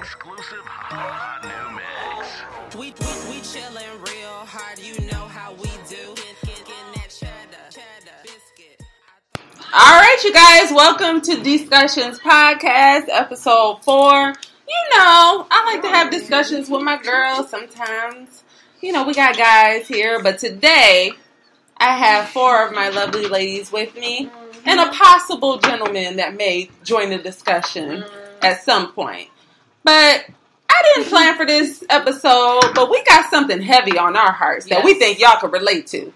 exclusive hot new mix. We, we, we chillin' real hard, you know how we do. Get, get, get cheddar, cheddar, biscuit. All right, you guys, welcome to Discussions Podcast, episode four. You know, I like to have discussions with my girls sometimes. You know, we got guys here, but today I have four of my lovely ladies with me and a possible gentleman that may join the discussion at some point. But I didn't plan for this episode, but we got something heavy on our hearts that we think y'all could relate to.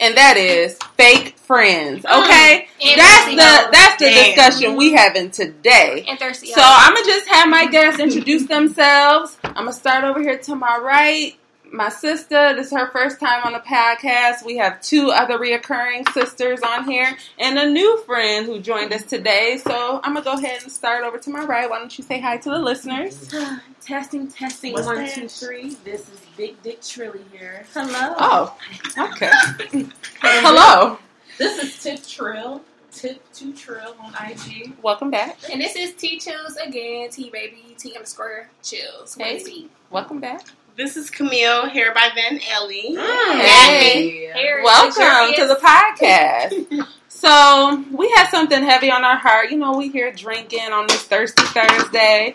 And that is fake friends. Okay? And that's the that's the Damn. discussion we having today. So I'm gonna just have my guests introduce themselves. I'm gonna start over here to my right. My sister, this is her first time on the podcast. We have two other reoccurring sisters on here and a new friend who joined us today. So I'm gonna go ahead and start over to my right. Why don't you say hi to the listeners? Testing, testing, What's one, that? two, three. This is Big Dick Trilly here. Hello. Oh, okay. Hello. This is Tip Trill, Tip Two Trill on IG. Welcome back. And this is T Chills again, T baby, T underscore chills. Hey. Hey. T. Welcome back. This is Camille, here by Van Ellie. Hey. Here, Welcome to the podcast. so we have something heavy on our heart. You know, we here drinking on this thirsty Thursday,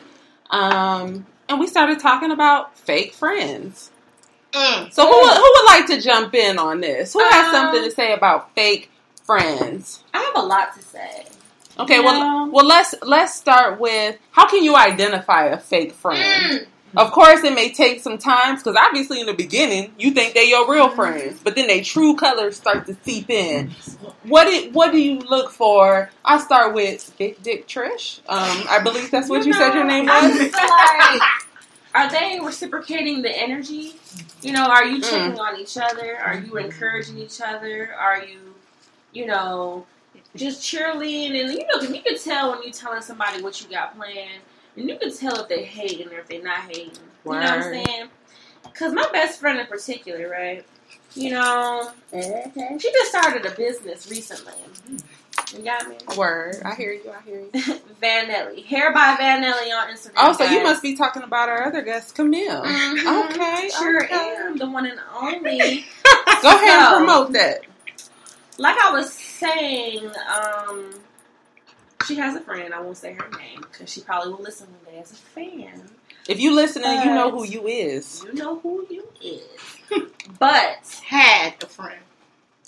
um, and we started talking about fake friends. Mm. So who would, who would like to jump in on this? Who has Um, something to say about fake friends? I have a lot to say. Okay, you well, know- well let's let's start with how can you identify a fake friend? Of course, it may take some time because obviously in the beginning you think they're your real friends, but then they true colors start to seep in. What do, what do you look for? I'll start with Big Dick Trish. Um, I believe that's what you, said your name I was. feel like, are they reciprocating the energy? You know, are Mm. you checking on each other? Are you encouraging each other? Are you, you know, just cheerleading? And you know, 'cause you can tell when you're telling somebody what you got planned, and you can tell if they're hating or if they're not hating. You know what I'm saying? Because my best friend in particular, right? You know, she just started a business recently. You got me? Word, I hear you. I hear you. Vanelli. Hair by Vanelli on Instagram. Oh, so you must be talking about our other guest, Camille. Mhm. Okay, Sure okay. am. The one and only. Go ahead and promote that. like I was saying, um, she has a friend. I won't say her name because she probably will listen one day as a fan. If you listening, you know who you is. You know who you is. but Had a friend.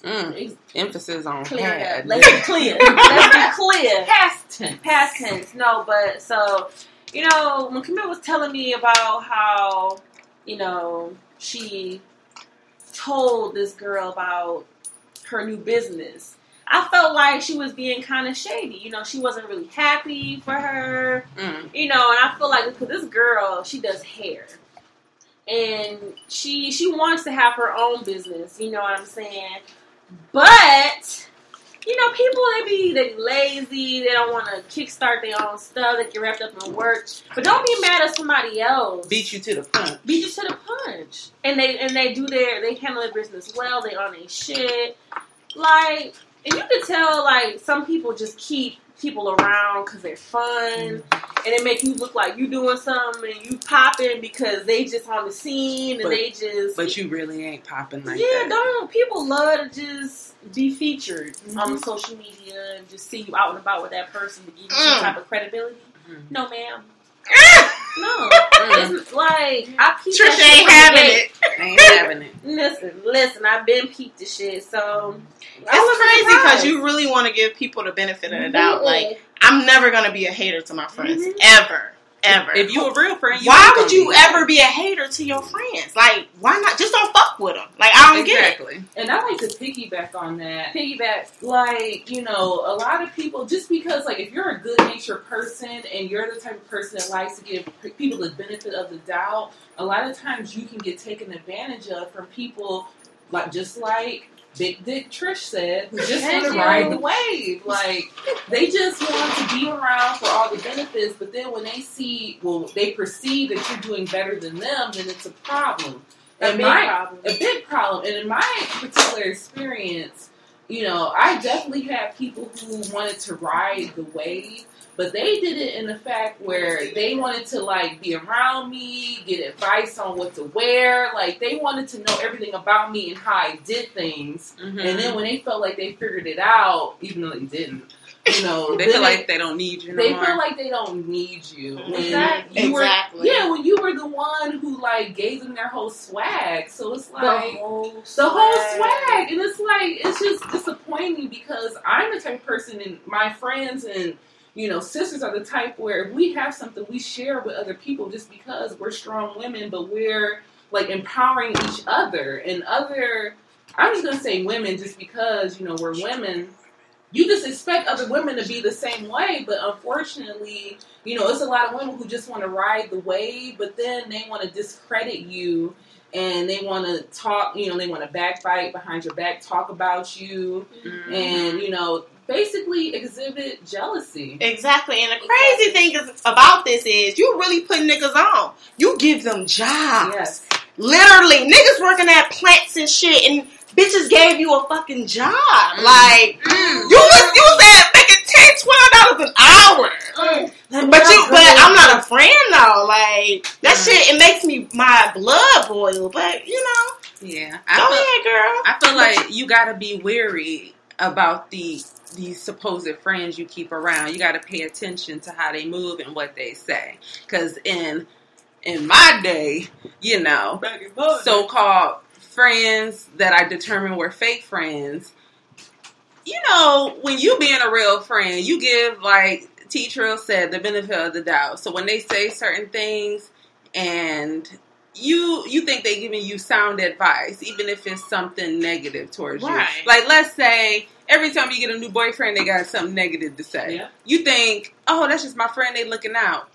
Mm, emphasis on clear had. Let's be clear. Let's be clear. Past tense. past tense. No, but so you know, when Camille was telling me about how you know she told this girl about her new business, I felt like she was being kind of shady. You know, she wasn't really happy for her. Mm. You know, and I feel like because this girl, she does hair. And she she wants to have her own business, you know what I'm saying? But you know, people they be they lazy, they don't want to kickstart their own stuff, they get wrapped up in work. But don't be mad at somebody else. Beat you to the punch. beat you to the punch. And they and they do their they handle their business well, they on their shit. Like and you can tell like some people just keep people around because they're fun and it make you look like you doing something and you popping because they just on the scene and But- they just But you really ain't popping like yeah, that. Yeah, don't people love to just be featured on social media and just see you out and about with that person to give you some Mm. type of credibility? Mhm. No, ma'am. No, it's like I keep Trisha that shit ain't having gate. it. Ain't having it. Listen, listen, I've been peeped the shit, so It's crazy because you really want to give people the benefit of the doubt. Like, I'm never going to be a hater to my friends. Mhm. Ever. Ever. If you a real friend, you why would you be. ever be a hater to your friends? Like, why not? Just don't fuck with them. Like, I don't get it. Exactly. And I like to piggyback on that. piggyback. Like, you know, a lot of people, just because, like, if you're a good natured person and you're the type of person that likes to give people the benefit of the doubt, a lot of times you can get taken advantage of from people, like, just like Big Dick Trish said, who just want to ride the wave. Like, they just want to be around for all the benefits, but then when they see, well, they perceive that you're doing better than them, then it's a problem. A And big my- problem. a big problem. And in my particular experience, you know, I definitely had people who wanted to ride the wave, but they did it in the fact where they wanted to like be around me, get advice on what to wear. Like they wanted to know everything about me and how I did things. Mhm. And then when they felt like they figured it out, even though they didn't, you know, they feel like they don't need you no they more. feel like they don't need you. Exactly. you were- Exactly. yeah, when you were the one who like gave them their whole swag. So it's The like whole the whole swag, and it's like it's just disappointing because I'm the type of person, and my friends and you know sisters are the type where if we have something we share with other people just because we're strong women, but we're like empowering each other and other. I'm just gonna say women just because you know we're women. You just expect other women to be the same way, but unfortunately, you know, it's a lot of women who just want to ride the wave, but then they want to discredit you and they want to talk, you know, they want to backbite behind your back, talk about you, Mhm. and, you know, basically exhibit jealousy. Exactly. And the crazy thing is about this is you really put niggas on. You give them jobs. Yes. Literally, niggas working at plants and shit, and bitches gave you a fucking job. Mm. Like you was you was at making ten, twelve dollars an hour. But you, but I'm not a friend though. Like that Mm. shit, it makes me my blood boil. But you know, Yeah, go I feel, ahead, girl. I feel like you got to be wary about the these supposed friends you keep around. You got to pay attention to how they move and what they say. Because in in my day, you know, so called friends that I determined were fake friends. You know, when you being a real friend, you give like T Trill said the benefit of the doubt. So when they say certain things and you you think they giving you sound advice, even if it's something negative towards Right. you. Like let's say every time you get a new boyfriend, they got something negative to say. Yeah. You think, oh, that's just my friend. They looking out.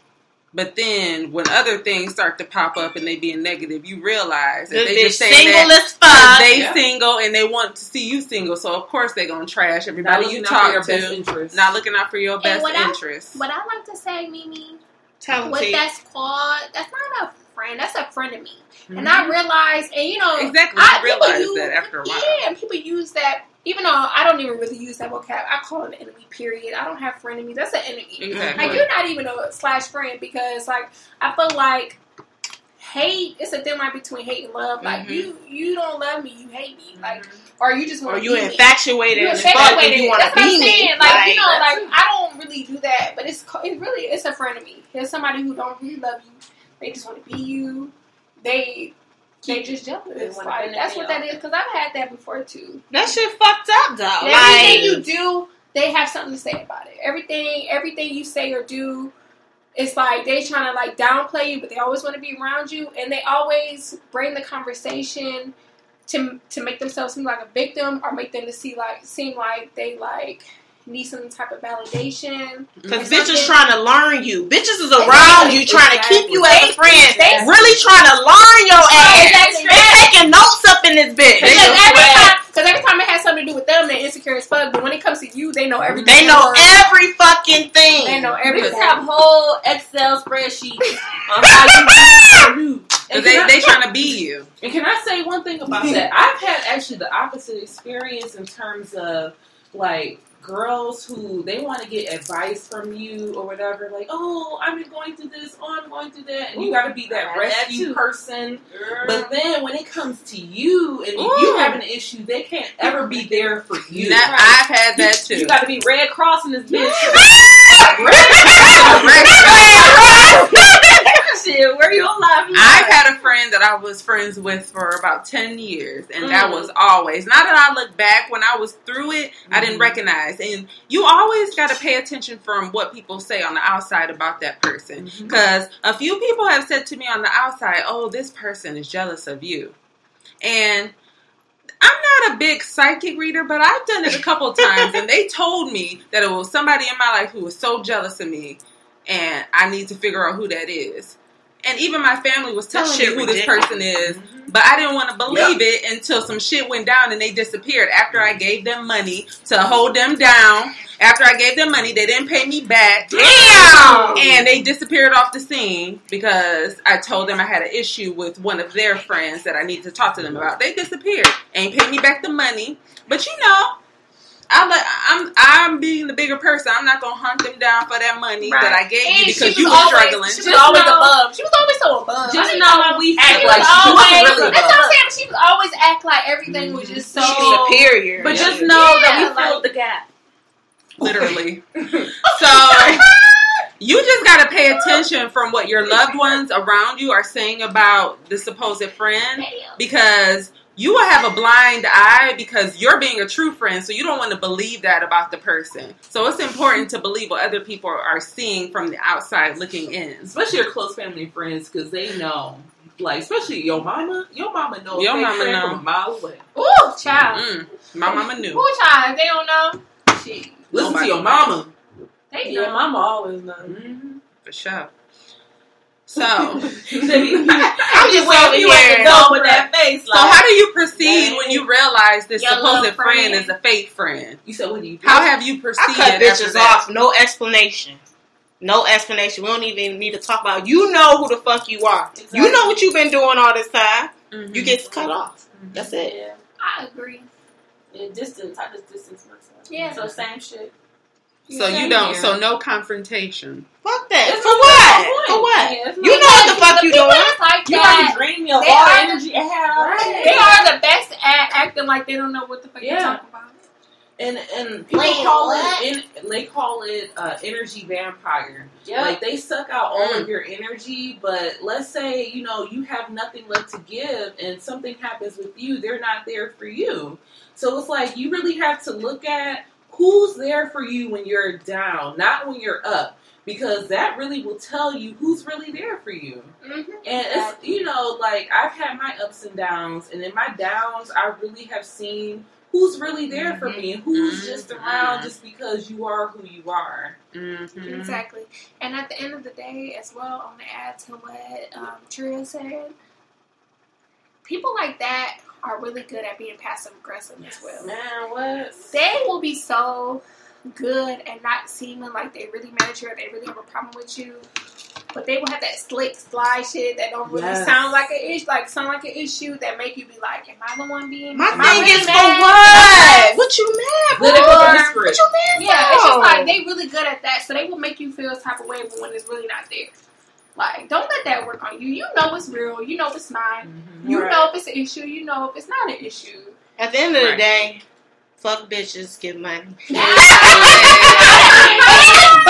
But then when other things start to pop up and they being negative, you realize that they They're just saying single that as fuck. they Yeah. single and they want to see you single. So of course they're gonna trash everybody you looking your talk best to. Not looking out for your best what I- What I like to say, Mimi, Tell them what T. that's called, that's not a friend. That's a frenemy. Mhm. And I realize, and you know, Exactly. I You realize use- that after a while. Yeah, and people use that. Even though I don't even really use that vocab, I call it an enemy. Period. I don't have friend enemies. That's an enemy. Exactly. Like you're not even a slash friend because like I feel like hate. It's a thin line between hate and love. Like Mhm. you, you don't love me, you hate me. Like or you just want to you be infatuated as fuck and you want to That's what I'm be me. saying. Like, you know, like I don't really do that, but it's it really it's a frenemy. There's somebody who don't really love you. They just want to be you. They they just jealous. They wanna Like, that's what that is. Because I've had that before too. that shit fucked up though. And Like, everything you do, they have something to say about it. Everything everything you say or do. It's like they trying to like downplay you, but they always want to be around you, and they always bring the conversation to to make themselves seem like a victim or make them to see like seem like they like need some type of validation. Cause bitches trying to learn you. Bitches is around Exactly. you trying to keep you as a friend. They- really trying to learn your ass. Exactly. They taking notes up in this bitch. Because every time, because every time it has something to do with them, they're insecure as fuck. But when it comes to you, they know everything. They know every fucking thing. They know Bitches everything. have whole Excel spreadsheets on how you do you do. So And they I- they trying to be you. And can I say one thing about that? I've had actually the opposite experience in terms of like girls who they want to get advice from you or whatever, like, oh, been going through this, oh, I'm going through that, and you got to be that that rescue too. person. Girl. But then when it comes to you and Ooh. you have an issue, they can't ever be there for you. Not- I've had that too. You got to be Red Cross in this bitch. Shit, where you alive? I've had a friend that I was friends with for about 10 years, and that Mm. was always. Now that I look back, when I was through it, I didn't Mhm. recognize. And you always got to pay attention from what people say on the outside about that person. Because a few people have said to me on the outside, oh, this person is jealous of you. And I'm not a big psychic reader, but I've done it a couple times, and they told me that it was somebody in my life who was so jealous of me, and I need to figure out who that is. And even my family was telling me who this person is, mm-hmm. but I didn't want to believe it until some shit went down and they disappeared. After I gave them money to hold them down, after I gave them money, they didn't pay me back. Damn! And they disappeared off the scene because I told them I had an issue with one of their friends that I needed to talk to them about. They disappeared. Ain't paid me back the money. But you know, I let, I'm I'm being the bigger person. I'm not gonna hunt them down for that money Right. that I gave And you because you were always, struggling. She was Just always know- above. She was always so above. Just I know we and feel she like was she was always. really that's what. I'm saying. She was always act like everything was just so She's superior. But Yeah. just know that Yeah, we like- filled the gap. literally. So you just gotta pay attention from what your loved ones around you are saying about the supposed friend because you will have a blind eye because you're being a true friend, so you don't want to believe that about the person. So it's important to believe what other people are seeing from the outside looking in. especially your close family friends, because they know. Like, especially your mama, your mama knows. Your mama friend know. from a mile away. Ooh, child. Mm, my mama knew. Ooh, child. They don't know. Shit. Listen Nobody to your mama. They Yeah, know. mama always knows. Mhm. For sure. So, I'm I'm just over you ain't here. go with that face. so how do you proceed when you realize this supposed friend friend. is a fake friend? You said, what do you do? How have you I proceeded? cut bitches off. No explanation. No explanation. We don't even need to talk about. You know who the fuck you are. You know what you've been doing all this time. Mhm. You get cut off. That's it. Yeah. I agree. Yeah, distance. I just distance myself. Yeah. So same shit. So you don't. here. So no confrontation. Fuck that. It's For what? For what? Yeah, You know what the fuck the you people doing. like You that, already drained me of They all are the- energy I had they are the best at acting like they don't know what the fuck you're talking about. And and people Wait, call what? it in, they call it uh, energy vampire. Yeah. Like they suck out all Mm. of your energy, but let's say you know you have nothing left to give, and something happens with you, they're not there for you. So it's like you really have to look at who's there for you when you're down, not when you're up, because that really will tell you who's really there for you. Mm-hmm. And it's you know, like I've had my ups and downs, and in my downs, I really have seen who's really there for me and who's Mhm. just around just because you are who you are. Mm-hmm. Exactly. And at the end of the day, as well, I want to add to what um, Tria said. People like that are really good at being passive aggressive as well. Man, what? They will be so good and not seeming like they really mad at you or they really have a problem with you. But they will have that slick slide shit that don't really Yes. sound like an issue, like sound like an issue that make you be like, "Am I the one being?" My thing really is for mad?" what? What you mad Let it go for? What you mad Yeah, it's just like they really good at that, so they will make you feel a type of way, but when it's really not there. Like, don't let that work on you. You know it's real. You know it's not. Mm-hmm. You Right. know if it's an issue. You know if it's not an issue. At the end of the day, fuck bitches, get money. but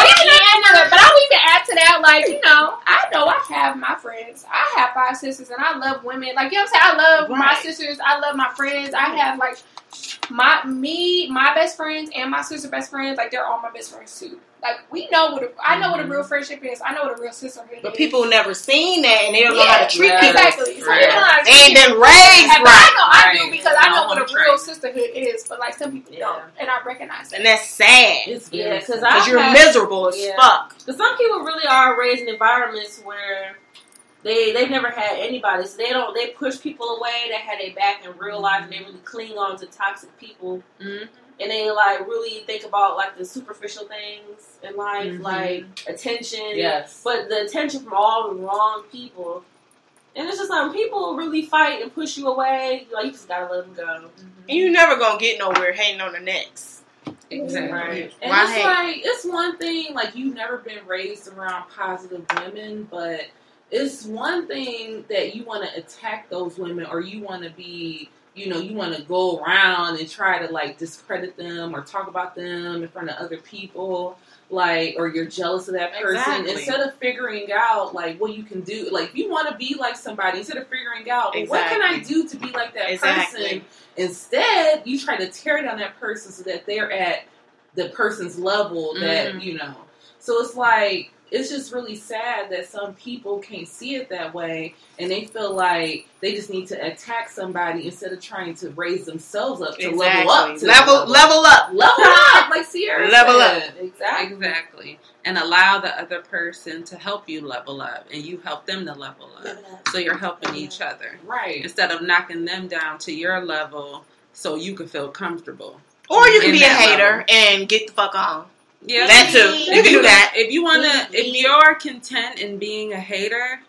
even add but I'll even add to that, like, you know, I know I have my friends. I have five sisters and I love women. Like, you know what I'm saying? I love my sisters. I love my friends. I have like my me, my best friends and my sister best friends, like they're all my best friends too. Like we know what a, I know what a real mm-hmm. friendship is. I know what a real sisterhood But is. But people never seen that and they don't know how to treat Yeah, people. exactly. So Right. you don't know how They ain't been raised people. But I know I do because I know what a I'm real trying. sisterhood is. But like some people Yeah. don't, and I recognize that. And that's sad. It's Yeah, because sad. You're have- miserable as Yeah. fuck. Because some people really are raised in environments where they they've never had anybody, so they don't they push people away. They had their back in real life, and they really cling on to toxic people, Mhm. and they like really think about like the superficial things in life, Mhm. like attention. Yes. but the attention from all the wrong people. And it's just like people really fight and push you away, like you just gotta let them go. And you never gonna get nowhere hating on the next. Exactly. Right. And Why it's hate? like it's one thing like you've never been raised around positive women, but it's one thing that you want to attack those women or you want to be, you know, you want to go around and try to like discredit them or talk about them in front of other people, like or you're jealous of that person Exactly. instead of figuring out like what you can do. Like you want to be like somebody instead of figuring out well, what can I do to be like that Exactly. person. Instead, you try to tear down that person so that they're at the person's level that Mhm. you know. So it's like it's just really sad that some people can't see it that way and they feel like they just need to attack somebody instead of trying to raise themselves up to level up to level, the level up. level up like Sierra Level said. exactly Exactly. And allow the other person to help you level up and you help them to level up. So you're helping each other. right Instead of knocking them down to your level so you can feel comfortable. Or you can be a that hater and get the fuck on. Yeah. That too. You can do that. If you wanna if you're content in being a hater,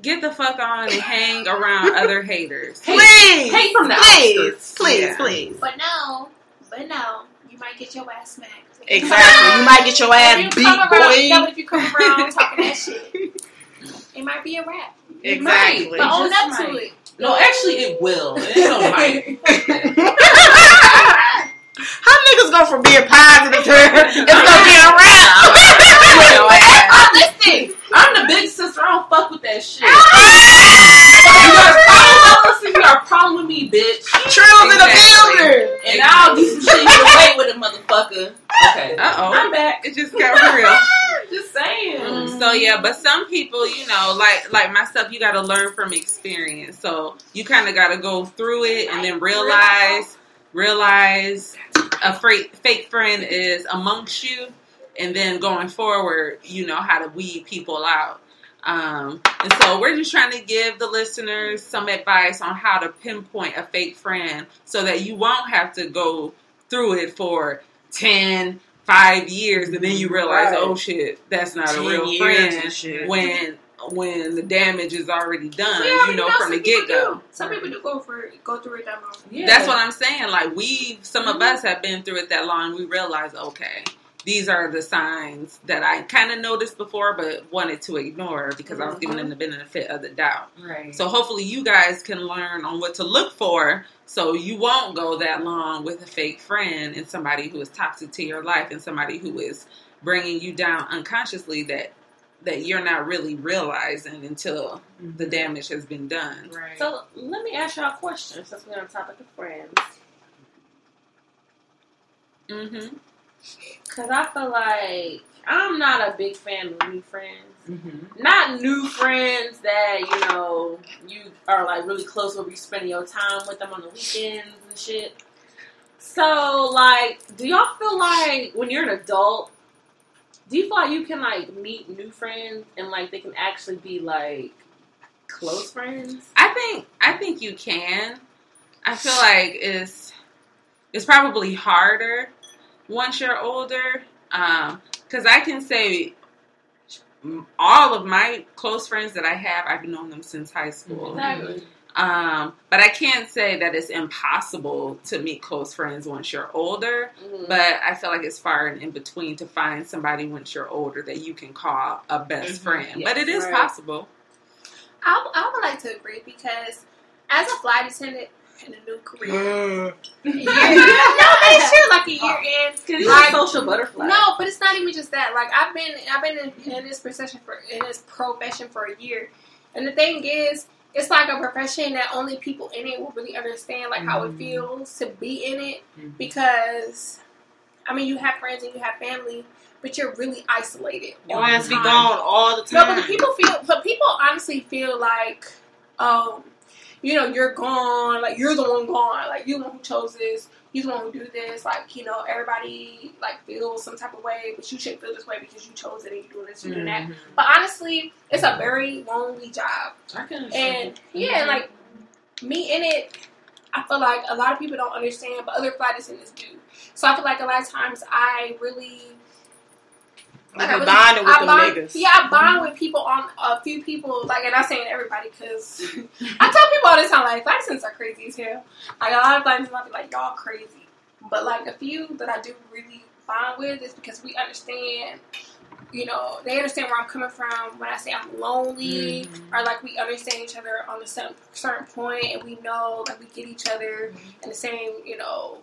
get the fuck on and hang around other haters. Please, hate from the please, outskirts. please, Yeah. please. But no, But no, you might get your ass smacked. Exactly. You might get your If ass you beat, come around, yeah, but if you come around talking that shit, it might be a rap. Exactly. But own just up to it. No, actually, it will. It don't might. How niggas go from being positive to it's gonna be a rap? I'm listening. I'm the big sister. I don't fuck with that shit. you got a problem? Listen, you got a problem with me, bitch. Trills in the Exactly. building. And I'll do some shit you wait with a motherfucker. Okay. Uh oh. I'm back. It just got real. Just saying. So yeah, but some people, you know, like like myself, you got to learn from experience. So you kind of got to go through it and then realize realize a fake fake friend is amongst you, and then going forward, you know how to weed people out. Um, and so we're just trying to give the listeners some advice on how to pinpoint a fake friend so that you won't have to go through it for 10, 5 years and then you realize, Right. oh shit, that's not a real friend when when the damage is already done, We already you know, know from the get go. Some people do go for go through it that long. Yeah. That's what I'm saying. Like we, some Mm-hmm. of us have been through it that long. We realize, okay, these are the signs that I kind of noticed before, but wanted to ignore because I was giving Mm-hmm. them the benefit of the doubt. Right. So hopefully, you guys can learn on what to look for, so you won't go that long with a fake friend and somebody who is toxic to your life and somebody who is bringing you down unconsciously that that you're not really realizing until the damage has been done. right. So let me ask y'all a question since we're on the topic of friends. Mm-hmm. Because I feel like I'm not a big fan of new friends. Mhm. Not new friends that, you know, you are like really close where you spending your time with them on the weekends and shit. So, like, do y'all feel like when you're an adult, do you feel like you can like meet new friends and like they can actually be like close friends? I think I think you can. I feel like it's it's probably harder once you're older. Um, because I can say all of my close friends that I have, I've known them since high school. Exactly. Um, but I can't say that it's impossible to meet close friends once you're older. Mhm. But I feel like it's far and in between to find somebody once you're older that you can call a best Mhm. friend. but it is Right. possible. I, I would like to agree because as a flight attendant in a new career, Mm. no, but it's true. Like a year in, Because you're like a social butterfly. No, but it's not even just that. Like I've been, I've been in, in this profession for in this profession for a year, and the thing is, it's like a profession that only people in it will really understand, like how it Mhm. feels to be in it. Mhm. Because, I mean, you have friends and you have family, but you're really isolated. Your all the ass be gone all the time. No, but the people feel, but people honestly feel like, um, you know, you're gone, like you're the one gone, like you're the one who chose this, one who do this, like you know, everybody like feels some type of way, but you shouldn't feel this way because you chose it and you're doing this, you're doing that. Mhm. But honestly, it's a very lonely job, I can and yeah, like me in it, I feel like a lot of people don't understand, but other flight attendants do. So I feel like a lot of times I really Like I really- bonding with I bond, niggas. Yeah, I bond with people on a few people. Like, and I'm saying everybody because I tell people all the time, like, flight attendants are crazy as hell. Like, a lot of flight attendants might be like, y'all crazy. But, like, a few that I do really bond with is because we understand, you know, they understand where I'm coming from when I say I'm lonely, mm-hmm. or like we understand each other on a certain, certain point, and we know, like, we get each other mm-hmm. in the same, you know,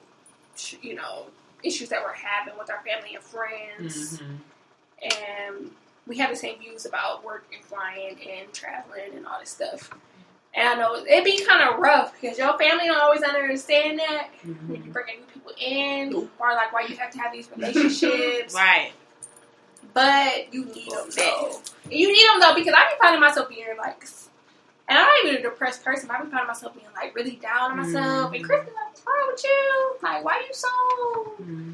you know, issues that we're having with our family and friends Mhm. And we have the same views about work and flying and traveling and all this stuff. And I know it'd be kind of rough because your family don't always understand that when you bring new people in, or like why you have to have these relationships. Right. But you need them though. You need them though because I be finding myself being like, and I'm not even a depressed person. But I be finding myself being like really down on myself. And Chris be like, "What's wrong with you? Like, why are you so Mhm.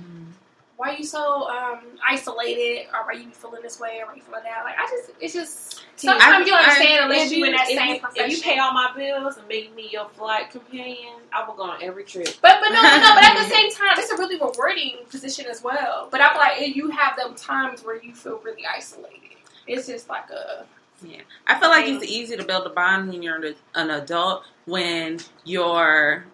Why you so um, isolated or why you feeling this way or why you feeling that like I just it's just sometimes you I- understand unless If you in that same you, profession. if you pay all my bills and make me your flight companion, I will go on every trip. but but no but no but at the same time it's a really rewarding position as well. But I feel like you have them times where you feel really isolated. It's just like a I feel like it's easy to build a bond when you're an an adult when you're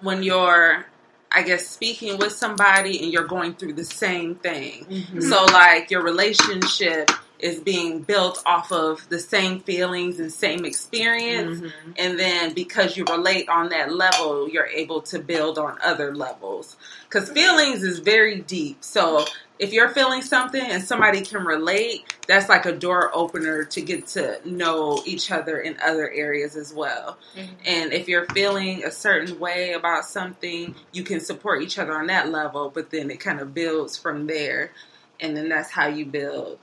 when you're I guess, speaking with somebody and you're going through the same thing. Mm-hmm. So, like, your relationship is being built off of the same feelings and same experience. Mm-hmm. And then because you relate on that level, you're able to build on other levels. Because feelings is very deep. So, if you're feeling something and somebody can relate, that's like a door opener to get to know each other in other areas as well. And if you're feeling a certain way about something, you can support each other on that level, but then it kind of builds from there. And then that's how you build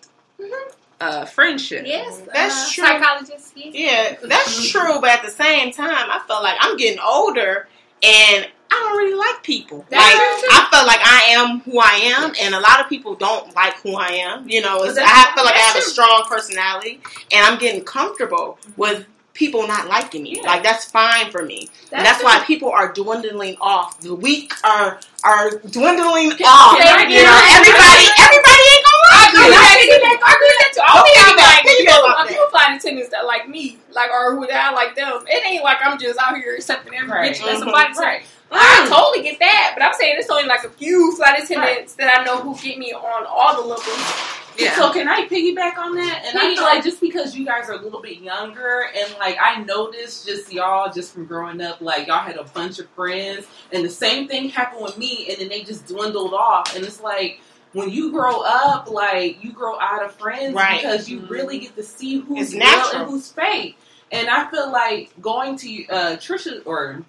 uh, friendship. Yes, That's uh, true. Psychologist. Yes. Yeah, that's true. But at the same time, I feel like I'm getting older and I don't really like people. That's like true, too. I feel like I am who I am, and a lot of people don't like who I am. You know, it's, I feel like I have a strong personality, and I'm getting comfortable with people not liking me. Yeah. Like that's fine for me. and that's why people are dwindling off. The weak are are dwindling off. You know, everybody everybody ain't gonna like. I agree with that. I agree with that too. Only Don't I'm piggyback, like, you piggyback know, off I'm that. people flight attendants that like me, like or who that I like them. It ain't like I'm just out here accepting every Right. bitch that's a Mhm. flight attendant. I totally get that, but I'm saying it's only like a few flight attendants that I know who get me on all the levels. Yeah. So can I piggyback on that? And I Please. feel like just because you guys are a little bit younger, and like I noticed just y'all just from growing up, like y'all had a bunch of friends, and the same thing happened with me, and then they just dwindled off, and it's like. When you grow up, like you grow out of friends Right. because you really get to see who's real and who's fake. And I feel like going to uh, Trisha or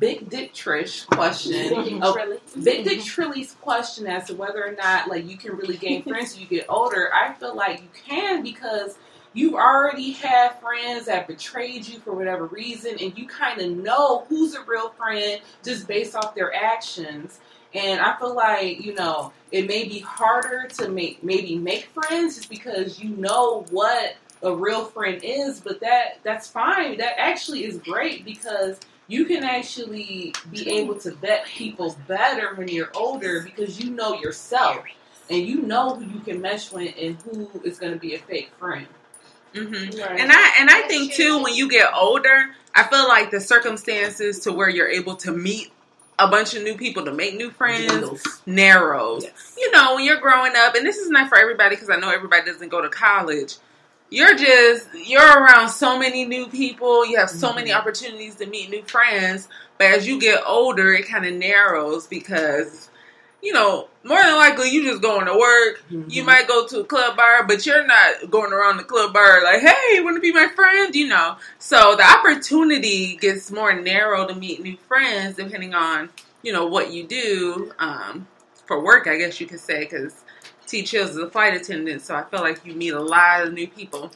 Big Dick Trish question of Big Dick Trilly's question as to whether or not like you can really gain friends as you get older, I feel like you can because you already have friends that betrayed you for whatever reason, and you kind of know who's a real friend just based off their actions. And I feel like you know it may be harder to make maybe make friends just because you know what a real friend is, but that that's fine. That actually is great because you can actually be able to vet people better when you're older because you know yourself and you know who you can mesh with and who is going to be a fake friend. hmm Right. And I and I think too when you get older, I feel like the circumstances to where you're able to meet a bunch of new people to make new friends narrows. Yes. You know, when you're growing up, and this is not for everybody because I know everybody doesn't go to college. You're just you're around so many new people. You have so many mm-hmm. opportunities to meet new friends. But as you get older, it kind of narrows because you know more than likely you just going to work. You might go to a club bar, but you're not going around the club bar like, "Hey, want to be my friend?" You know. So the opportunity gets more narrow to meet new friends depending on you know what you do um, for work. I guess you could say because T Chills is a flight attendant, so I feel like you meet a lot of new people.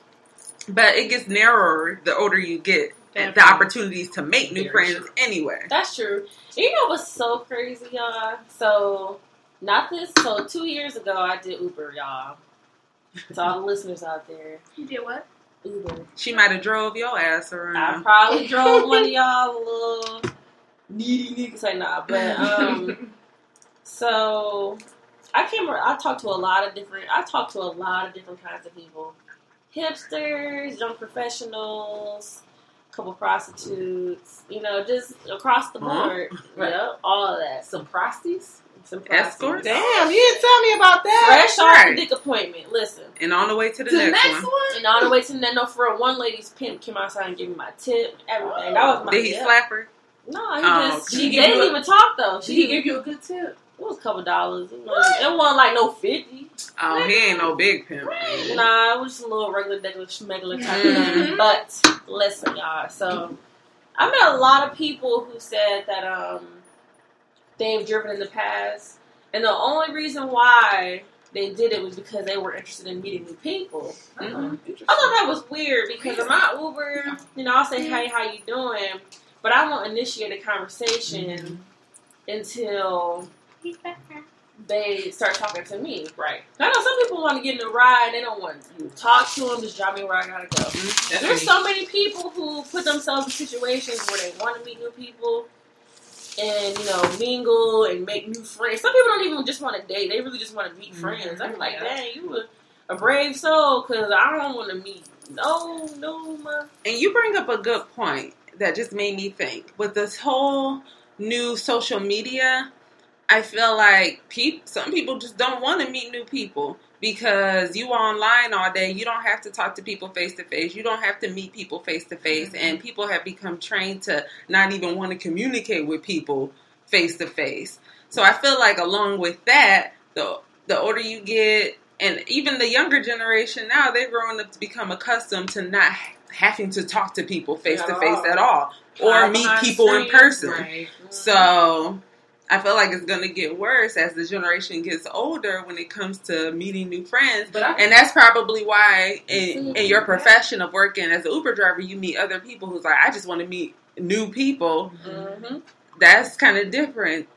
But it gets narrower the older you get. And The opportunities to make new Very friends anywhere. That's true. You know what's so crazy, y'all? So, not this. So, two years ago, I did Uber, y'all. To all the listeners out there, You did what? Uber. She might have drove your ass around. I probably drove one of y'all a little needy niggas. Say nah, but um, so I came. ar- I talked to a lot of different. I talked to a lot of different kinds of people: hipsters, young professionals, couple prostitutes. You know, just across the Huh? board. Right. Yep, all of that. Some prosties? Some Escorts? Damn, you didn't tell me about that. Fresh off right. the dick appointment. Listen. And on the way to the, To the next, next one. one. And on the way to the next no for real, one lady's pimp came outside and gave me my tip, everything. That was my Did he yeah. slap her? No, he Oh, just she He they didn't a- even talk though. Did She he give you a good tip? it was a couple dollars. It wasn't, it wasn't like no fifty. Oh, he ain't no big pimp. Nah, it was just a little regular, regular, schmegular type Mhm. of thing. But listen, y'all. So I met a lot of people who said that um they've driven in the past, and the only reason why they did it was because they were interested in meeting new people. Mhm. I thought that was weird because in my Uber, you know, I'll say, "Hey, how you doing?" But I won't initiate a conversation until they start talking to me. Right. I know some people want to get in a ride; they don't want you to talk to them. Just drive me where I gotta go. Mm-hmm. That's There's me. so many people who put themselves in situations where they want to meet new people and you know mingle and make new friends. Some people don't even just want to date; they really just want to meet mm-hmm. friends. I'm like, Yeah. dang, you a, a brave soul because I don't want to meet no no. My, And you bring up a good point that just made me think with this whole new social media, I feel like peop- some people just don't want to meet new people because you are online all day. You don't have to talk to people face to face. You don't have to meet people face to face. And people have become trained to not even want to communicate with people face to face. So I feel like along with that, the the older you get, and even the younger generation now, they're growing up to become accustomed to not having to talk to people face to face at all, or meet people in person. So I feel like it's going to get worse as the generation gets older when it comes to meeting new friends. But I, And that's probably why in, in your profession of working as an Uber driver, you meet other people who's like, I just want to meet new people. Mhm. That's kind of different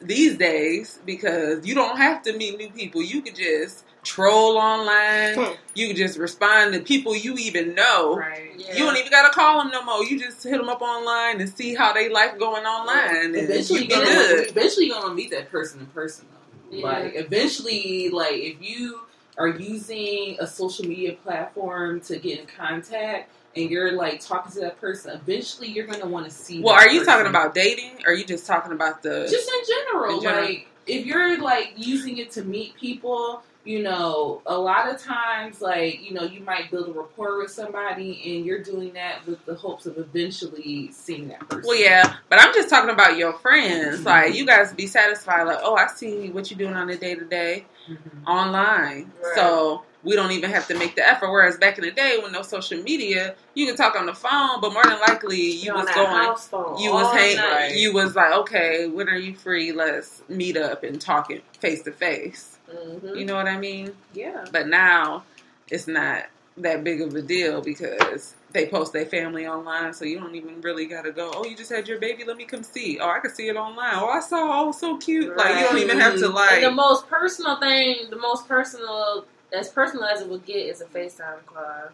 these days because you don't have to meet new people. You could just troll online. Hmm. You could just respond to people you even know. right. Yeah. You don't even gotta call them no more. You just hit them up online and see how they life going online, and Eventually, you you're gonna, good. eventually you're gonna meet that person in person though. Yeah. Like eventually, like if you are using a social media platform to get in contact and you're like talking to that person, eventually you're gonna want to see. Well, that are you person. talking about dating? Or are you just talking about the? just in general, In general. like if you're like using it to meet people you know a lot of times like you know you might build a rapport with somebody and you're doing that with the hopes of eventually seeing that person well, yeah, but I'm just talking about your friends. Mhm. Like you guys be satisfied, like, oh, I see what you're doing on a day to day Mhm. online, Right. so we don't even have to make the effort. Whereas back in the day, with no social media, you could talk on the phone, but more than likely you You're was going. You was all hang, night. you was like, okay, when are you free? Let's meet up and talk it face to face. Mhm. You know what I mean? Yeah. But now it's not that big of a deal because they post their family online, so you don't even really gotta go. Oh, you just had your baby. Let me come see. Oh, I can see it online. Oh, I saw. Oh, so cute. Like you don't even have to And the most personal thing, the most personal, as personal as it would get, is a FaceTime call.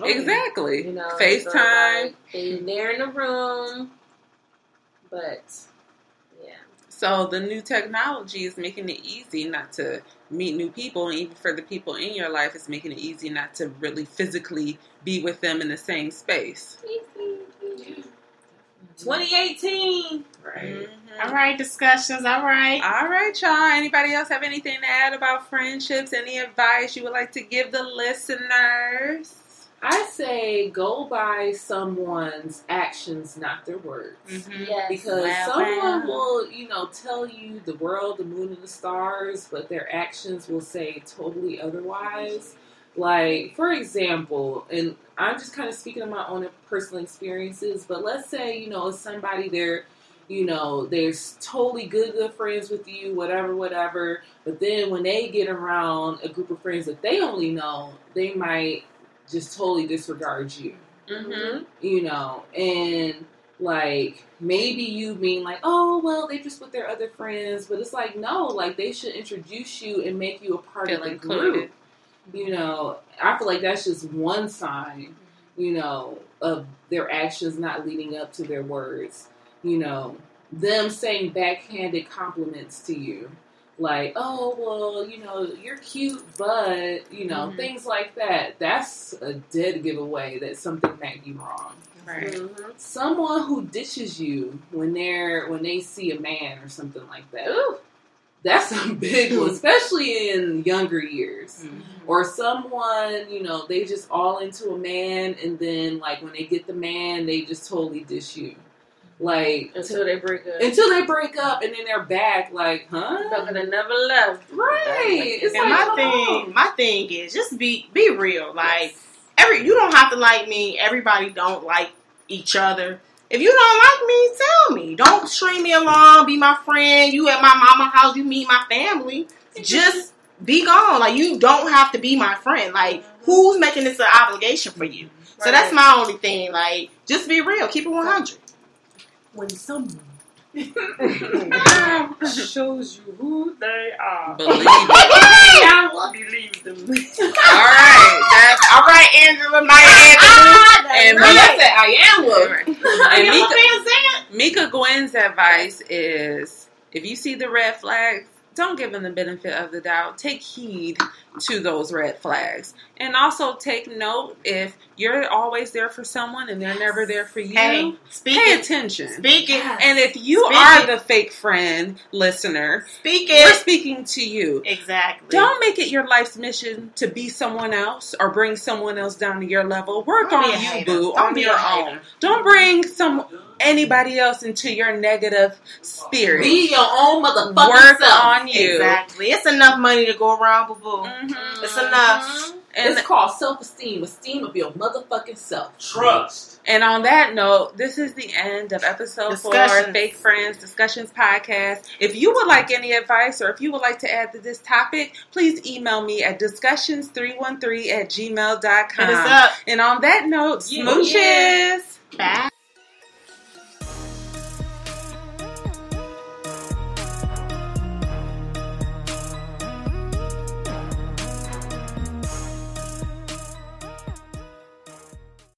Oh. Exactly. You know, so, FaceTime. like, they they're in the room, but yeah, So the new technology is making it easy not to meet new people, and even for the people in your life, it's making it easy not to really physically be with them in the same space. 2018. right Mhm. All right, discussions. All right. All right, y'all. Anybody else have anything to add about friendships? Any advice you would like to give the listeners? I say go by someone's actions not their words mm-hmm. Yes. because Wow, someone wow. will, you know, tell you the world, the moon, and the stars, but their actions will say totally otherwise. Like, for example, and I'm just kind of speaking of my own personal experiences, but let's say, you know, somebody they're, you know, they're totally good, good friends with you, whatever, whatever, but then when they get around a group of friends that they only know, they might just totally disregard you Mm-hmm. you know, and like maybe you mean like, oh well, they just with their other friends, but it's like no, like they should introduce you and make you a part Feel of the included. group. You know, I feel like that's just one sign, you know, of their actions not leading up to their words. You know, them saying backhanded compliments to you. Like, oh, well, you know, you're cute, but, you know, Mhm. things like that. That's a dead giveaway that something might be wrong Right. Mm-hmm. someone who ditches you when they're when they see a man or something like that. Ooh. That's a big one, especially in younger years. Mhm. Or someone, you know, they just all into a man, and then like when they get the man, they just totally dish you, like Until they break up. until they break up, and then they're back, like, huh? Fuck could have never left. Right? It's And like, my thing, on. my thing is just be be real. Like every, you don't have to like me. Everybody don't like each other. If you don't like me, tell me. Don't string me along. Be my friend. You at my mama house. You meet my family. Just be gone. Like you don't have to be my friend. Like who's making this an obligation for you? So that's my only thing. Like just be real. Keep it one hundred. When someone Shows you who they are. Believe it. Believe them. All right. That's All right, Angela, Maya ah, Angelou. and No, Mika. I am look. and You know Mika, what I'm saying? Mika Gwen's advice is if you see the red flags, don't give them the benefit of the doubt. Take heed to those red flags. And also take note if you're always there for someone and they're never there for you, Hey, speak pay it. attention. Speak it. And if you Speak are it. the fake friend listener, Speak it. we're speaking to you. Exactly. Don't make it your life's mission to be someone else or bring someone else down to your level. Work Don't on you, boo, Don't on your own. Don't bring some anybody else into your negative spirit. Be your own motherfucking Work self. on you. Exactly. It's enough money to go around, boo boo. Mhm. It's enough. And it's called self-esteem. Esteem of your motherfucking self. Trust. And on that note, this is the end of episode four, Discussions. Fake Friends Discussions Podcast. If you would like any advice or if you would like to add to this topic, please email me at discussions313 at gmail.com. Hit us up. And on that note, Yeah. smooches. Bye.